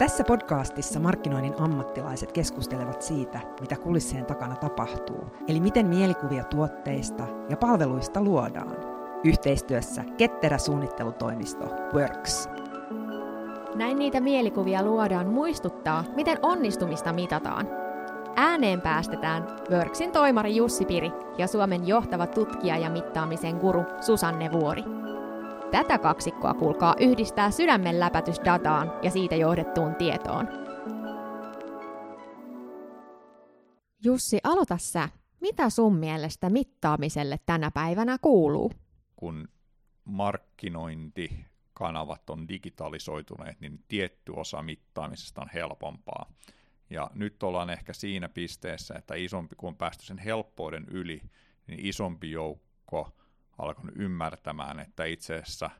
Tässä podcastissa markkinoinnin ammattilaiset keskustelevat siitä, mitä kulissien takana tapahtuu, eli miten mielikuvia tuotteista ja palveluista luodaan. Yhteistyössä ketterä suunnittelutoimisto Works. Näin niitä mielikuvia luodaan muistuttaa, miten onnistumista mitataan. Ääneen päästetään Worksin toimari Jussi Piri ja Suomen johtava tutkija ja mittaamisen guru Susanne Vuori. Tätä kaksikkoa kuulkaa yhdistää sydämen läpätys dataan ja siitä johdettuun tietoon. Jussi, aloita sä. Mitä sun mielestä mittaamiselle tänä päivänä kuuluu? Kun markkinointikanavat on digitalisoituneet, niin tietty osa mittaamisesta on helpompaa. Ja nyt ollaan ehkä siinä pisteessä, että isompi, kun on päästy sen helppouden yli, niin isompi joukko alkanut ymmärtämään, että itse asiassa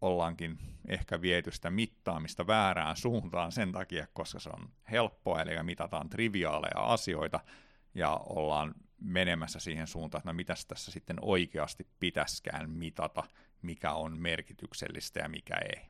ollaankin ehkä viety sitä mittaamista väärään suuntaan sen takia, koska se on helppoa, eli mitataan triviaaleja asioita, ja ollaan menemässä siihen suuntaan, että no mitäs tässä sitten oikeasti pitäskään mitata, mikä on merkityksellistä ja mikä ei.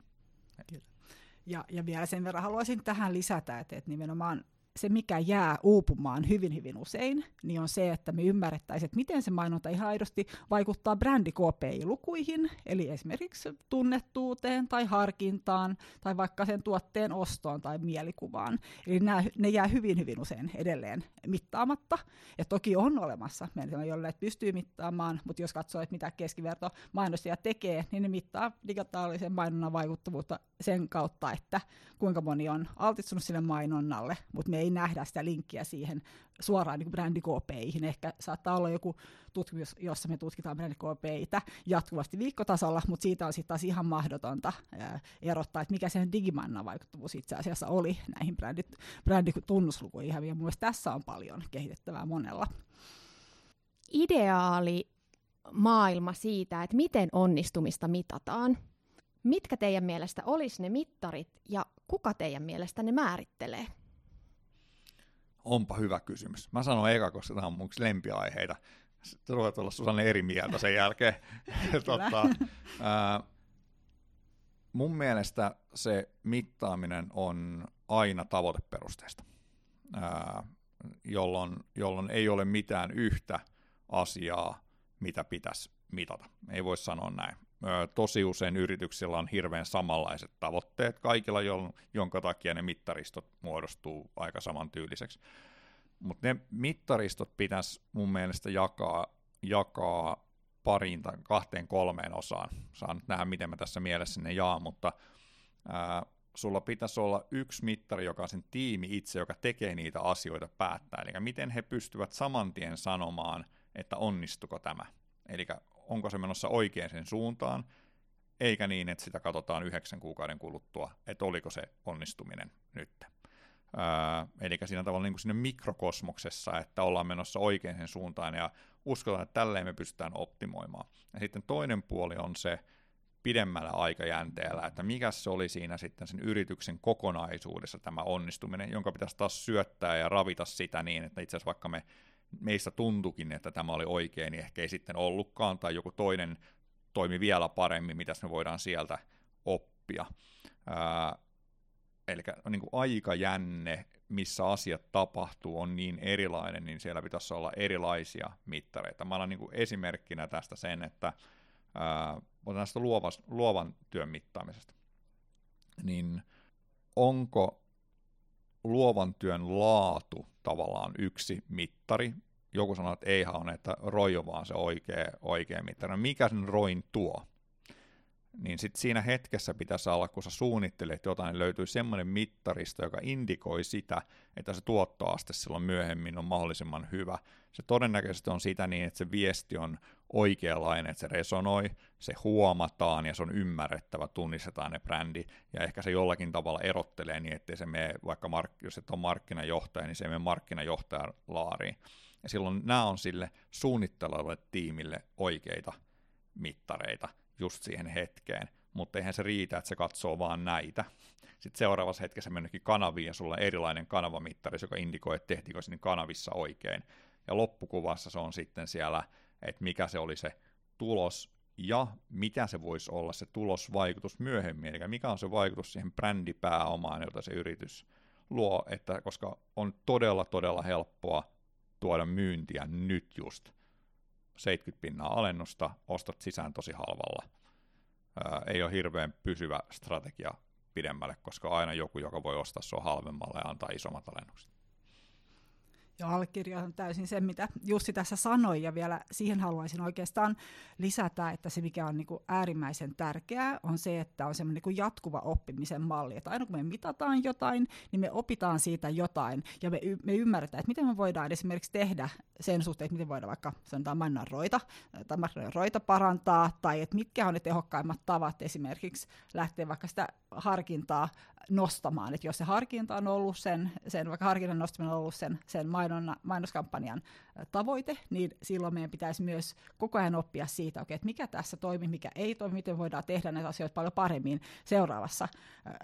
Ja, ja vielä sen verran haluaisin tähän lisätä, että, että nimenomaan se, mikä jää uupumaan hyvin, hyvin usein, niin on se, että me ymmärrettäisiin, että miten se mainonta ihan aidosti vaikuttaa brändi KPI-lukuihin, eli esimerkiksi tunnettuuteen tai harkintaan, tai vaikka sen tuotteen ostoon tai mielikuvaan. Eli nämä, ne jää hyvin, hyvin usein edelleen mittaamatta. Ja toki on olemassa meillä, jolle pystyy mittaamaan, mutta jos katsoo, että mitä keskiverto mainostaja tekee, niin ne mittaa digitaalisen mainonnan vaikuttavuutta sen kautta, että kuinka moni on altistunut sille mainonnalle, mutta me ei nähdä sitä linkkiä siihen suoraan niin brändikopeihin. Ehkä saattaa olla joku tutkimus, jossa me tutkitaan brändikopeita jatkuvasti viikkotasolla, mutta siitä on sitten taas ihan mahdotonta erottaa, että mikä sen digimannan vaikuttavuus itse asiassa oli näihin brändit, bränditunnuslukuihin. Ja mielestäni tässä on paljon kehitettävää monella. Ideaali maailma siitä, että miten onnistumista mitataan. Mitkä teidän mielestä olisi ne mittarit ja kuka teidän mielestä ne määrittelee? Onpa hyvä kysymys. Mä sanon eka, koska tämä on mun lempiaiheita. Sitten ruvet olla Susanne eri mieltä sen jälkeen. tota, ää, mun mielestä se mittaaminen on aina tavoiteperusteista, ää, jolloin, jolloin ei ole mitään yhtä asiaa, mitä pitäisi mitata. Ei voi sanoa näin tosi usein yrityksillä on hirveän samanlaiset tavoitteet kaikilla, jonka takia ne mittaristot muodostuu aika samantyyliseksi. Mutta ne mittaristot pitäisi mun mielestä jakaa, jakaa pariin tai kahteen kolmeen osaan. Saan nyt nähdä, miten mä tässä mielessä ne jaa, mutta ää, sulla pitäisi olla yksi mittari, joka on sen tiimi itse, joka tekee niitä asioita päättää. Eli miten he pystyvät saman tien sanomaan, että onnistuko tämä. Eli onko se menossa oikein sen suuntaan, eikä niin, että sitä katsotaan yhdeksän kuukauden kuluttua, että oliko se onnistuminen nyt. Öö, eli siinä tavalla niin kuin sinne mikrokosmoksessa, että ollaan menossa oikein sen suuntaan ja uskotaan, että tälleen me pystytään optimoimaan. Ja sitten toinen puoli on se pidemmällä aikajänteellä, että mikä se oli siinä sitten sen yrityksen kokonaisuudessa tämä onnistuminen, jonka pitäisi taas syöttää ja ravita sitä niin, että itse asiassa vaikka me meistä tuntukin, että tämä oli oikein, niin ehkä ei sitten ollutkaan, tai joku toinen toimi vielä paremmin, mitä me voidaan sieltä oppia. Ää, eli niin kuin aikajänne, missä asiat tapahtuu, on niin erilainen, niin siellä pitäisi olla erilaisia mittareita. Mä annan niin kuin esimerkkinä tästä sen, että ää, otetaan tästä luovas, luovan työn mittaamisesta. Niin onko luovan työn laatu tavallaan yksi mittari. Joku sanoo, että eihän on, että roi on vaan se oikea, oikea mittari. No mikä sen roin tuo? Niin sitten siinä hetkessä pitäisi olla, kun sä suunnittelet jotain, niin löytyy semmoinen mittaristo, joka indikoi sitä, että se tuottoaste silloin myöhemmin on mahdollisimman hyvä. Se todennäköisesti on sitä niin, että se viesti on oikeanlainen, että se resonoi, se huomataan ja se on ymmärrettävä, tunnistetaan ne brändi, ja ehkä se jollakin tavalla erottelee niin, ettei se mene, vaikka mark- jos et ole markkinajohtaja, niin se ei mene markkinajohtajan laariin. Ja silloin nämä on sille suunnittelevalle tiimille oikeita mittareita just siihen hetkeen, mutta eihän se riitä, että se katsoo vaan näitä. Sitten seuraavassa hetkessä mennäkin kanaviin ja sulla on erilainen kanavamittari, joka indikoi, että tehtiinkö sinne kanavissa oikein. Ja loppukuvassa se on sitten siellä että mikä se oli se tulos ja mitä se voisi olla se tulosvaikutus myöhemmin, eli mikä on se vaikutus siihen brändipääomaan, jota se yritys luo, että koska on todella todella helppoa tuoda myyntiä nyt just 70 pinnaa alennusta, ostat sisään tosi halvalla. Ää, ei ole hirveän pysyvä strategia pidemmälle, koska aina joku, joka voi ostaa sua halvemmalla ja antaa isommat alennukset. Ja allekirjoitan täysin sen, mitä Jussi tässä sanoi, ja vielä siihen haluaisin oikeastaan lisätä, että se mikä on niin kuin äärimmäisen tärkeää, on se, että on semmoinen niin jatkuva oppimisen malli, että aina kun me mitataan jotain, niin me opitaan siitä jotain, ja me, y- me ymmärretään, että miten me voidaan esimerkiksi tehdä sen suhteen, että miten voidaan vaikka sanotaan mainonnan roita, tai roita parantaa, tai että mitkä on ne tehokkaimmat tavat esimerkiksi lähteä vaikka sitä harkintaa nostamaan, että jos se harkinta on ollut sen, sen vaikka harkinnan nostaminen on ollut sen, sen mainonna, mainoskampanjan tavoite, niin silloin meidän pitäisi myös koko ajan oppia siitä, okay, että mikä tässä toimii, mikä ei toimi, miten voidaan tehdä näitä asioita paljon paremmin seuraavassa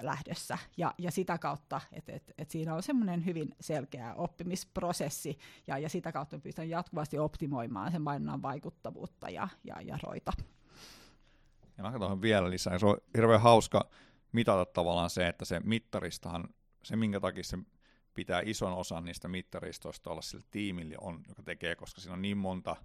lähdössä. Ja, ja sitä kautta, että et, et siinä on semmoinen hyvin selkeä oppimisprosessi, ja, ja sitä kautta pystytään jatkuvasti optimoimaan sen mainonnan vaikuttavuutta ja, ja, ja roita. Ja mä katson vielä lisää. Se on hirveän hauska mitata tavallaan se, että se mittaristahan, se minkä takia se pitää ison osan niistä mittaristoista olla sillä tiimillä, on, joka tekee, koska siinä on niin monta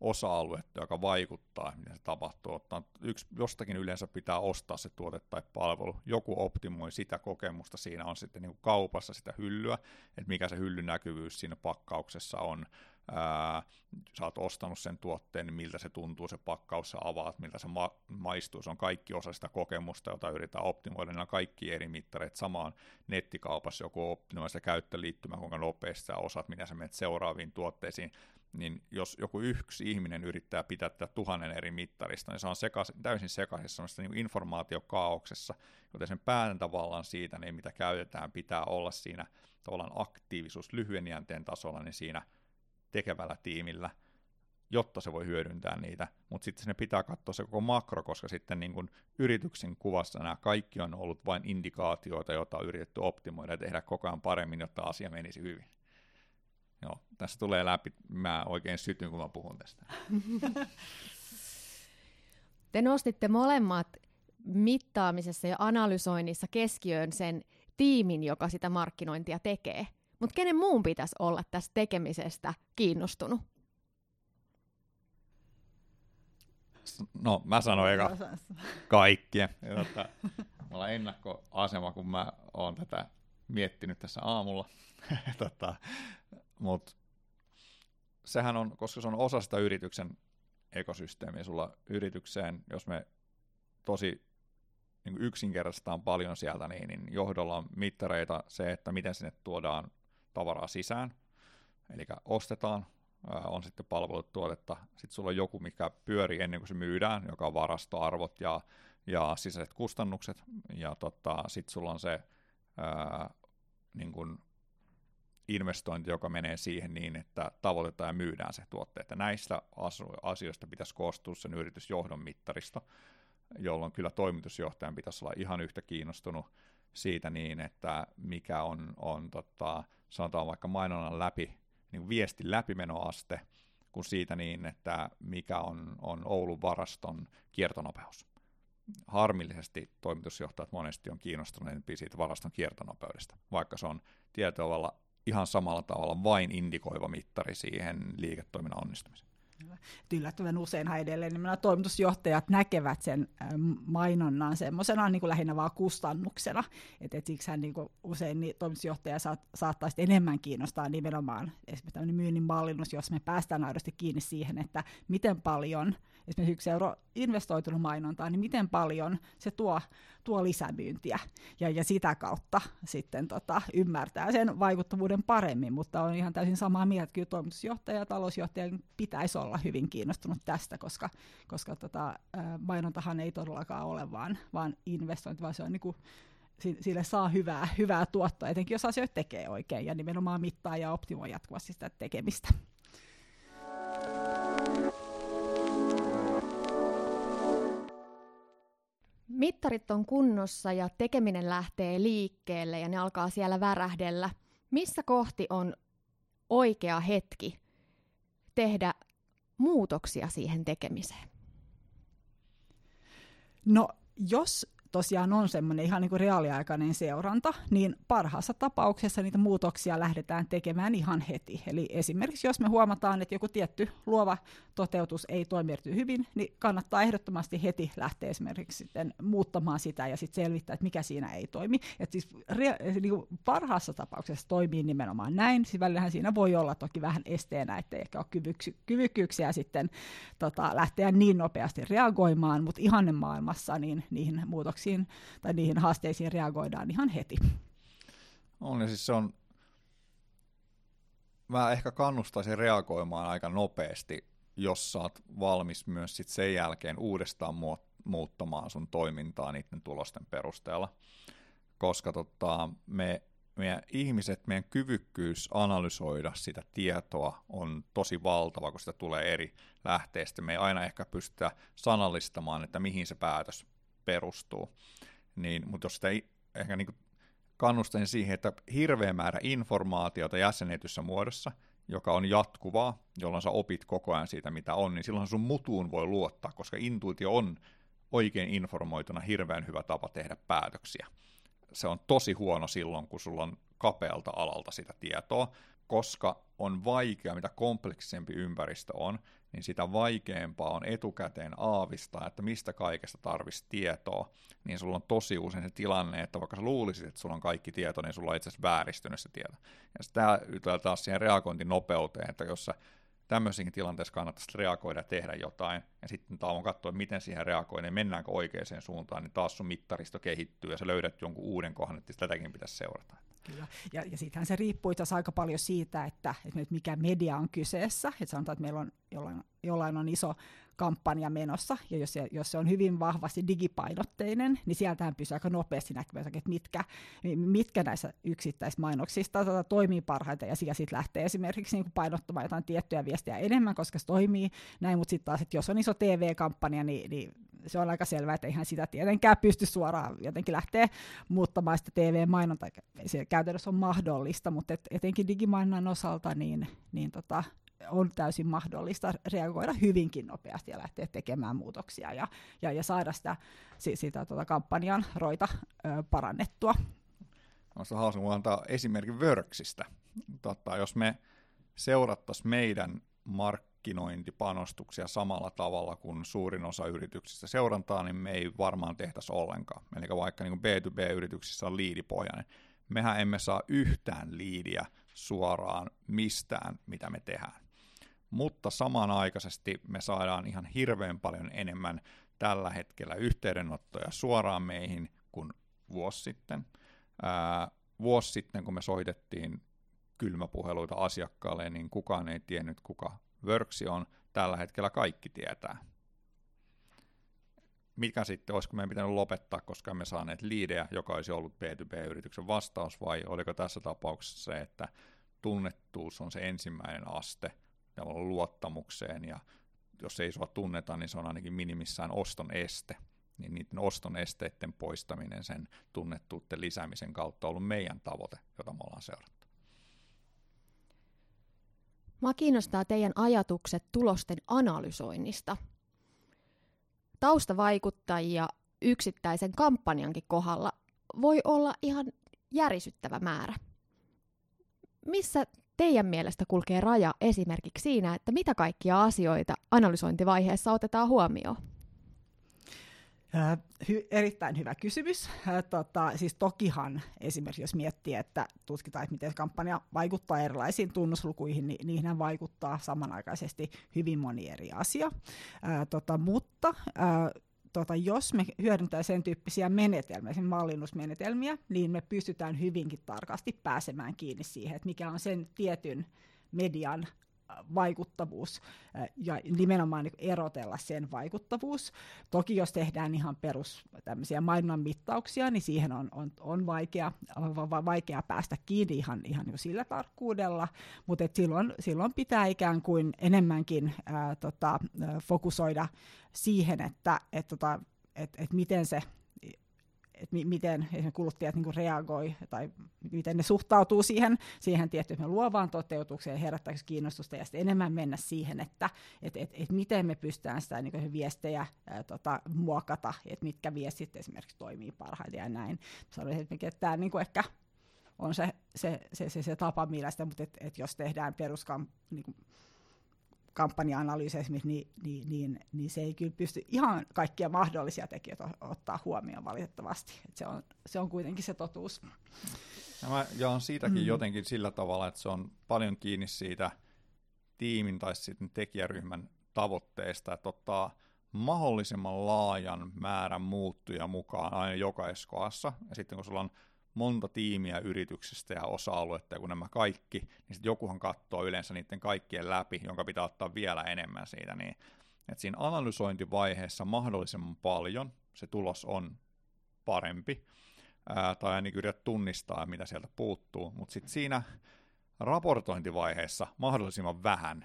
osa-aluetta, joka vaikuttaa, miten se tapahtuu. Ottaa, yksi, jostakin yleensä pitää ostaa se tuote tai palvelu. Joku optimoi sitä kokemusta, siinä on sitten niin kuin kaupassa sitä hyllyä, että mikä se hyllyn näkyvyys siinä pakkauksessa on sä oot ostanut sen tuotteen, niin miltä se tuntuu, se pakkaus sä avaat, miltä se ma- maistuu, se on kaikki osa sitä kokemusta, jota yritetään optimoida, ne on kaikki eri mittareet. Samaan nettikaupassa, joku optimoi sitä käyttöliittymä, kuinka nopeasti sä osaat, mitä sä menet seuraaviin tuotteisiin, niin jos joku yksi ihminen yrittää pitää tätä tuhannen eri mittarista, niin se on sekas, täysin sekaisessa niin informaatiokaauksessa, joten sen päätäntävallan siitä, niin mitä käytetään, pitää olla siinä tavallaan aktiivisuus lyhyen jänteen tasolla, niin siinä – tekevällä tiimillä, jotta se voi hyödyntää niitä, mutta sitten sinne pitää katsoa se koko makro, koska sitten niin kun yrityksen kuvassa nämä kaikki on ollut vain indikaatioita, joita on yritetty optimoida ja tehdä koko ajan paremmin, jotta asia menisi hyvin. Joo, tässä tulee läpi, mä oikein sytyn, kun mä puhun tästä. Te nostitte molemmat mittaamisessa ja analysoinnissa keskiöön sen tiimin, joka sitä markkinointia tekee. Mutta kenen muun pitäisi olla tästä tekemisestä kiinnostunut? No, mä sanoin eka kaikkia. Jotta, mulla on ennakkoasema, kun mä oon tätä miettinyt tässä aamulla. tota, Mutta sehän on, koska se on osa sitä yrityksen ekosysteemiä, sulla yritykseen, jos me tosi niin yksinkertaistaan paljon sieltä, niin, niin johdolla on mittareita se, että miten sinne tuodaan tavaraa sisään, eli ostetaan, on sitten palvelut tuotetta, sitten sulla on joku, mikä pyörii ennen kuin se myydään, joka on varastoarvot ja, ja sisäiset kustannukset, ja tota, sitten sulla on se ää, niin kuin investointi, joka menee siihen niin, että tavoitetaan ja myydään se tuotte. Että näistä asioista pitäisi koostua sen yritysjohdon mittarista, jolloin kyllä toimitusjohtajan pitäisi olla ihan yhtä kiinnostunut siitä niin, että mikä on, on tota, sanotaan vaikka mainonnan läpi, niin viestin läpimenoaste, kuin siitä niin, että mikä on, on Oulun varaston kiertonopeus. Harmillisesti toimitusjohtajat monesti on kiinnostuneempi siitä varaston kiertonopeudesta, vaikka se on tietyllä ihan samalla tavalla vain indikoiva mittari siihen liiketoiminnan onnistumiseen. Yllättävän useinhan edelleen niin toimitusjohtajat näkevät sen mainonnan semmoisena niin kuin lähinnä vaan kustannuksena. Et, et siksihän niin kuin usein niin toimitusjohtaja saat, saattaisi enemmän kiinnostaa nimenomaan esimerkiksi myynnin mallinnus, jos me päästään aidosti kiinni siihen, että miten paljon – esimerkiksi yksi euro investoitunut mainontaan, niin miten paljon se tuo, tuo lisämyyntiä. Ja, ja sitä kautta sitten tota, ymmärtää sen vaikuttavuuden paremmin, mutta on ihan täysin samaa mieltä, että kyllä toimitusjohtaja ja talousjohtaja pitäisi olla hyvin kiinnostunut tästä, koska, koska tota, mainontahan ei todellakaan ole vaan, vaan investointi, vaan se on niin kuin sille saa hyvää, hyvää tuottoa, etenkin jos asioita tekee oikein ja nimenomaan mittaa ja optimoi jatkuvasti sitä tekemistä. Mittarit on kunnossa ja tekeminen lähtee liikkeelle ja ne alkaa siellä värähdellä. Missä kohti on oikea hetki tehdä muutoksia siihen tekemiseen? No, jos tosiaan on semmoinen ihan niin kuin reaaliaikainen seuranta, niin parhaassa tapauksessa niitä muutoksia lähdetään tekemään ihan heti. Eli esimerkiksi jos me huomataan, että joku tietty luova toteutus ei toimi hyvin, niin kannattaa ehdottomasti heti lähteä esimerkiksi sitten muuttamaan sitä ja sitten selvittää, että mikä siinä ei toimi. Et siis rea- niin kuin parhaassa tapauksessa toimii nimenomaan näin. Siis välillähän siinä voi olla toki vähän esteenä, ettei ehkä ole kyvyksy- kyvykkyyksiä sitten tota, lähteä niin nopeasti reagoimaan, mutta ihanne maailmassa niin niihin muutoksiin muutoksiin tai niihin haasteisiin reagoidaan ihan heti. On, ja siis se on, mä ehkä kannustaisin reagoimaan aika nopeasti, jos sä oot valmis myös sit sen jälkeen uudestaan muuttamaan sun toimintaa niiden tulosten perusteella. Koska tota, me, meidän ihmiset, meidän kyvykkyys analysoida sitä tietoa on tosi valtava, kun sitä tulee eri lähteistä. Me ei aina ehkä pystytä sanallistamaan, että mihin se päätös perustuu. Niin, mutta jos sitä ehkä niin kannustan siihen, että hirveä määrä informaatiota jäsenetyssä muodossa, joka on jatkuvaa, jolloin sä opit koko ajan siitä, mitä on, niin silloin sun mutuun voi luottaa, koska intuitio on oikein informoituna hirveän hyvä tapa tehdä päätöksiä. Se on tosi huono silloin, kun sulla on kapealta alalta sitä tietoa, koska on vaikea, mitä kompleksisempi ympäristö on, niin sitä vaikeampaa on etukäteen aavistaa, että mistä kaikesta tarvitsisi tietoa, niin sulla on tosi usein se tilanne, että vaikka sä luulisit, että sulla on kaikki tieto, niin sulla on itse asiassa vääristynyt se tieto. Ja tämä ytää taas siihen reagointinopeuteen, että jos sä tämmöisiin tilanteissa kannattaisi reagoida ja tehdä jotain, ja sitten tauon katsoa, miten siihen reagoi, niin mennäänkö oikeaan suuntaan, niin taas sun mittaristo kehittyy, ja sä löydät jonkun uuden kohdan, että tätäkin pitäisi seurata. Kyllä. Ja, ja sittenhän se riippuu itse aika paljon siitä, että, että mikä media on kyseessä. Että sanotaan, että meillä on jollain, jollain on iso kampanja menossa, ja jos se, jos se on hyvin vahvasti digipainotteinen, niin sieltähän pysyy aika nopeasti näkyvissä, että mitkä, mitkä näissä yksittäismainoksista tota, toimii parhaiten, ja sitten lähtee esimerkiksi niin kuin painottamaan jotain tiettyjä viestejä enemmän, koska se toimii näin, mutta sitten taas, että jos on iso TV-kampanja, niin, niin se on aika selvää, että eihän sitä tietenkään pysty suoraan jotenkin lähteä muuttamaan sitä TV-mainontaa. Se käytännössä on mahdollista, mutta et, etenkin digimainonnan osalta niin, niin tota, on täysin mahdollista reagoida hyvinkin nopeasti ja lähteä tekemään muutoksia ja, ja, ja saada sitä, sitä tota kampanjan roita ö, parannettua. Olisi hauska antaa esimerkin Worksistä. Tota, jos me seurattaisiin meidän markkinointipanostuksia samalla tavalla kuin suurin osa yrityksistä seurantaa, niin me ei varmaan tehtäisi ollenkaan. Eli vaikka niin B2B-yrityksissä on liidipohjainen, mehän emme saa yhtään liidiä suoraan mistään, mitä me tehdään mutta samanaikaisesti me saadaan ihan hirveän paljon enemmän tällä hetkellä yhteydenottoja suoraan meihin kuin vuosi sitten. Ää, vuosi sitten, kun me soitettiin kylmäpuheluita asiakkaalle, niin kukaan ei tiennyt, kuka Worksi on. Tällä hetkellä kaikki tietää. Mikä sitten, olisiko meidän pitänyt lopettaa, koska me saaneet liidejä, joka olisi ollut B2B-yrityksen vastaus, vai oliko tässä tapauksessa se, että tunnettuus on se ensimmäinen aste – luottamukseen ja jos ei sua tunneta, niin se on ainakin minimissään oston este. Niin niiden oston esteiden poistaminen sen tunnettuuden lisäämisen kautta on ollut meidän tavoite, jota me ollaan seurattu. Mua kiinnostaa teidän ajatukset tulosten analysoinnista. Taustavaikuttajia yksittäisen kampanjankin kohdalla voi olla ihan järisyttävä määrä. Missä teidän mielestä kulkee raja esimerkiksi siinä, että mitä kaikkia asioita analysointivaiheessa otetaan huomioon? Hy- erittäin hyvä kysymys. Tota, siis tokihan esimerkiksi jos miettii, että tutkitaan, että miten kampanja vaikuttaa erilaisiin tunnuslukuihin, niin niihin vaikuttaa samanaikaisesti hyvin moni eri asia. Äh, tota, mutta äh, tota, jos me hyödyntää sen tyyppisiä menetelmiä, sen mallinnusmenetelmiä, niin me pystytään hyvinkin tarkasti pääsemään kiinni siihen, että mikä on sen tietyn median vaikuttavuus ja nimenomaan niin erotella sen vaikuttavuus. Toki jos tehdään ihan perus tämmöisiä mainonnan mittauksia, niin siihen on, on, on vaikea, vaikea päästä kiinni ihan, ihan jo sillä tarkkuudella, mutta silloin, silloin pitää ikään kuin enemmänkin ää, tota, fokusoida siihen, että et, tota, et, et miten se että miten kuluttajat niin reagoi tai miten ne suhtautuu siihen, siihen tiettyyn luovaan toteutukseen, herättääkö kiinnostusta ja sitten enemmän mennä siihen, että et, et, et miten me pystytään sitä niin viestejä ää, tota, muokata, että mitkä viestit esimerkiksi toimii parhaiten ja näin. Sanoisin, että tämä niin ehkä on se, se, se, se, se tapa, millä sitä, mutta et, et jos tehdään peruskam, niin kuin, kampanja-analyysi esimerkiksi, niin, niin, niin, niin se ei kyllä pysty ihan kaikkia mahdollisia tekijöitä ottaa huomioon valitettavasti. Et se, on, se on kuitenkin se totuus. Ja mä jaan siitäkin mm. jotenkin sillä tavalla, että se on paljon kiinni siitä tiimin tai sitten tekijäryhmän tavoitteesta, että ottaa mahdollisimman laajan määrän muuttuja mukaan aina jokaisessa Ja sitten kun sulla on monta tiimiä yrityksestä ja osa-aluetta, ja kun nämä kaikki, niin sitten jokuhan katsoo yleensä niiden kaikkien läpi, jonka pitää ottaa vielä enemmän siitä, niin että siinä analysointivaiheessa mahdollisimman paljon se tulos on parempi, ää, tai ainakin yrität tunnistaa, mitä sieltä puuttuu, mutta sitten siinä raportointivaiheessa mahdollisimman vähän,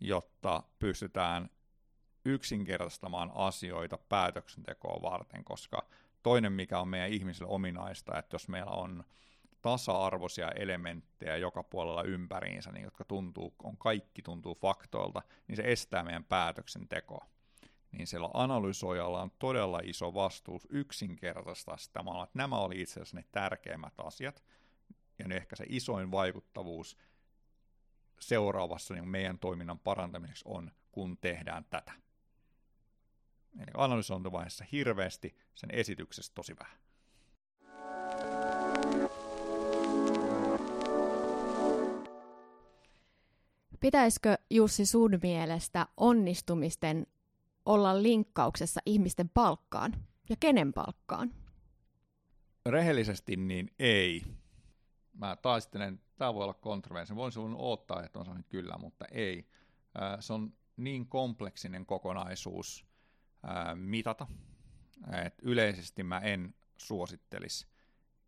jotta pystytään yksinkertaistamaan asioita päätöksentekoa varten, koska toinen, mikä on meidän ihmisille ominaista, että jos meillä on tasa-arvoisia elementtejä joka puolella ympäriinsä, niin jotka tuntuu, on kaikki tuntuu faktoilta, niin se estää meidän päätöksentekoa. Niin siellä analysoijalla on todella iso vastuus yksinkertaistaa sitä että nämä oli itse asiassa ne tärkeimmät asiat, ja ne ehkä se isoin vaikuttavuus seuraavassa niin meidän toiminnan parantamiseksi on, kun tehdään tätä. Eli analysointivaiheessa hirveästi, sen esityksestä tosi vähän. Pitäisikö Jussi sun mielestä onnistumisten olla linkkauksessa ihmisten palkkaan ja kenen palkkaan? Rehellisesti niin ei. Mä taistelen, tämä voi olla kontroversi, voin sinun odottaa, että on sanonut kyllä, mutta ei. Se on niin kompleksinen kokonaisuus, mitata. Et yleisesti mä en suosittelisi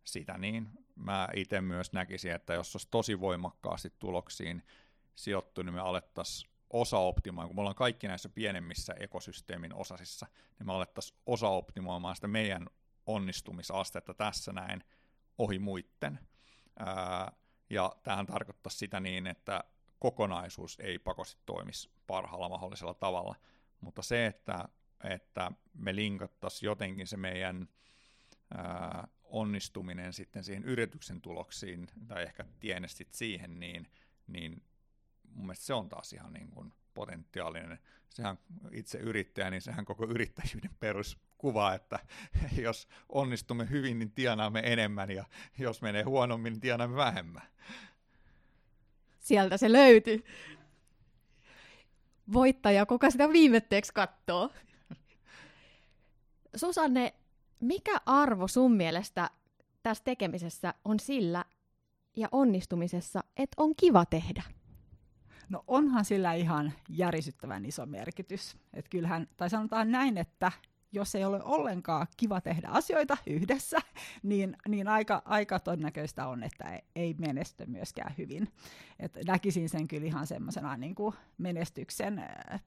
sitä niin. Mä itse myös näkisin, että jos olisi tosi voimakkaasti tuloksiin sijoittu, niin me alettaisiin osa optimoimaan, kun me ollaan kaikki näissä pienemmissä ekosysteemin osasissa, niin me alettaisiin osa optimoimaan sitä meidän onnistumisastetta tässä näin ohi muitten. Ja tähän tarkoittaa sitä niin, että kokonaisuus ei pakosti toimisi parhaalla mahdollisella tavalla, mutta se, että että me linkattaisiin jotenkin se meidän ää, onnistuminen sitten siihen yrityksen tuloksiin, tai ehkä tienestit siihen, niin, niin mun mielestä se on taas ihan niin kuin potentiaalinen. Sehän itse yrittäjä, niin sehän koko yrittäjyyden peruskuva, että jos onnistumme hyvin, niin tienaamme enemmän, ja jos menee huonommin, niin tienaamme vähemmän. Sieltä se löytyy. Voittaja, kuka sitä viimetteeksi katsoo? Susanne, mikä arvo sun mielestä tässä tekemisessä on sillä ja onnistumisessa, että on kiva tehdä? No onhan sillä ihan järisyttävän iso merkitys. Et kyllähän, tai sanotaan näin, että jos ei ole ollenkaan kiva tehdä asioita yhdessä, niin, niin aika, aika todennäköistä on, että ei menesty myöskään hyvin. Et näkisin sen kyllä ihan semmoisena niin menestyksen äh,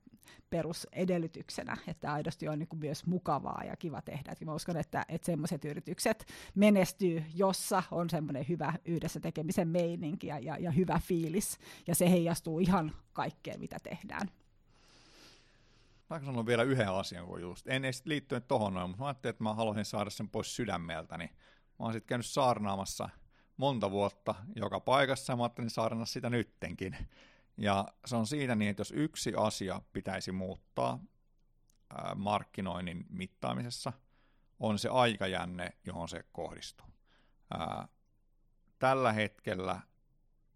perusedellytyksenä, että aidosti on niin kuin myös mukavaa ja kiva tehdä. Et mä uskon, että, että semmoiset yritykset menestyy, jossa on semmoinen hyvä yhdessä tekemisen meininki ja, ja, ja hyvä fiilis, ja se heijastuu ihan kaikkeen, mitä tehdään. Mä sanon vielä yhden asian, kun just, en edes liittynyt tohon noin, mutta mä ajattelin, että mä haluaisin saada sen pois sydämeltä, niin mä oon sitten käynyt saarnaamassa monta vuotta joka paikassa, ja mä ajattelin saarnaa sitä nyttenkin. Ja se on siitä niin, että jos yksi asia pitäisi muuttaa markkinoinnin mittaamisessa, on se aikajänne, johon se kohdistuu. Tällä hetkellä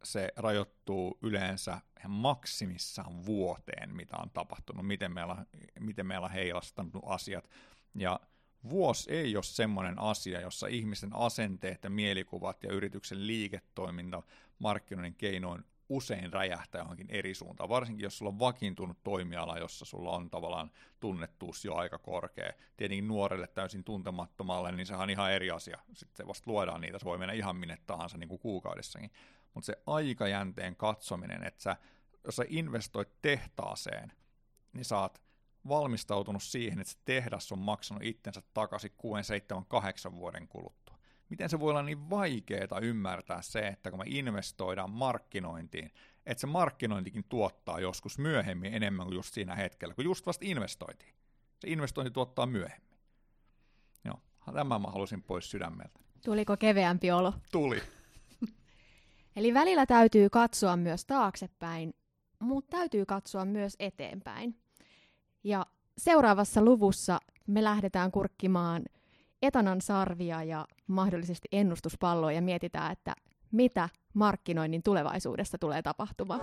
se rajoittuu yleensä maksimissaan vuoteen, mitä on tapahtunut, miten meillä, miten meillä on heilastanut asiat. Ja vuosi ei ole semmoinen asia, jossa ihmisten asenteet ja mielikuvat ja yrityksen liiketoiminta markkinoinnin keinoin usein räjähtää johonkin eri suuntaan, varsinkin jos sulla on vakiintunut toimiala, jossa sulla on tavallaan tunnettuus jo aika korkea. Tietenkin nuorelle täysin tuntemattomalle, niin sehän on ihan eri asia. Sitten se vasta luodaan niitä, se voi mennä ihan minne tahansa niin kuin kuukaudessakin. Mutta se aikajänteen katsominen, että sä, jos sä investoit tehtaaseen, niin saat valmistautunut siihen, että se tehdas on maksanut itsensä takaisin 6, 7, 8 vuoden kuluttua. Miten se voi olla niin vaikeaa ymmärtää se, että kun me investoidaan markkinointiin, että se markkinointikin tuottaa joskus myöhemmin enemmän kuin just siinä hetkellä, kun just vasta investoitiin. Se investointi tuottaa myöhemmin. Joo, tämä mä halusin pois sydämeltä. Tuliko keveämpi olo? Tuli. Eli välillä täytyy katsoa myös taaksepäin, mutta täytyy katsoa myös eteenpäin. Ja seuraavassa luvussa me lähdetään kurkkimaan etanan sarvia ja mahdollisesti ennustuspalloa ja mietitään, että mitä markkinoinnin tulevaisuudessa tulee tapahtumaan.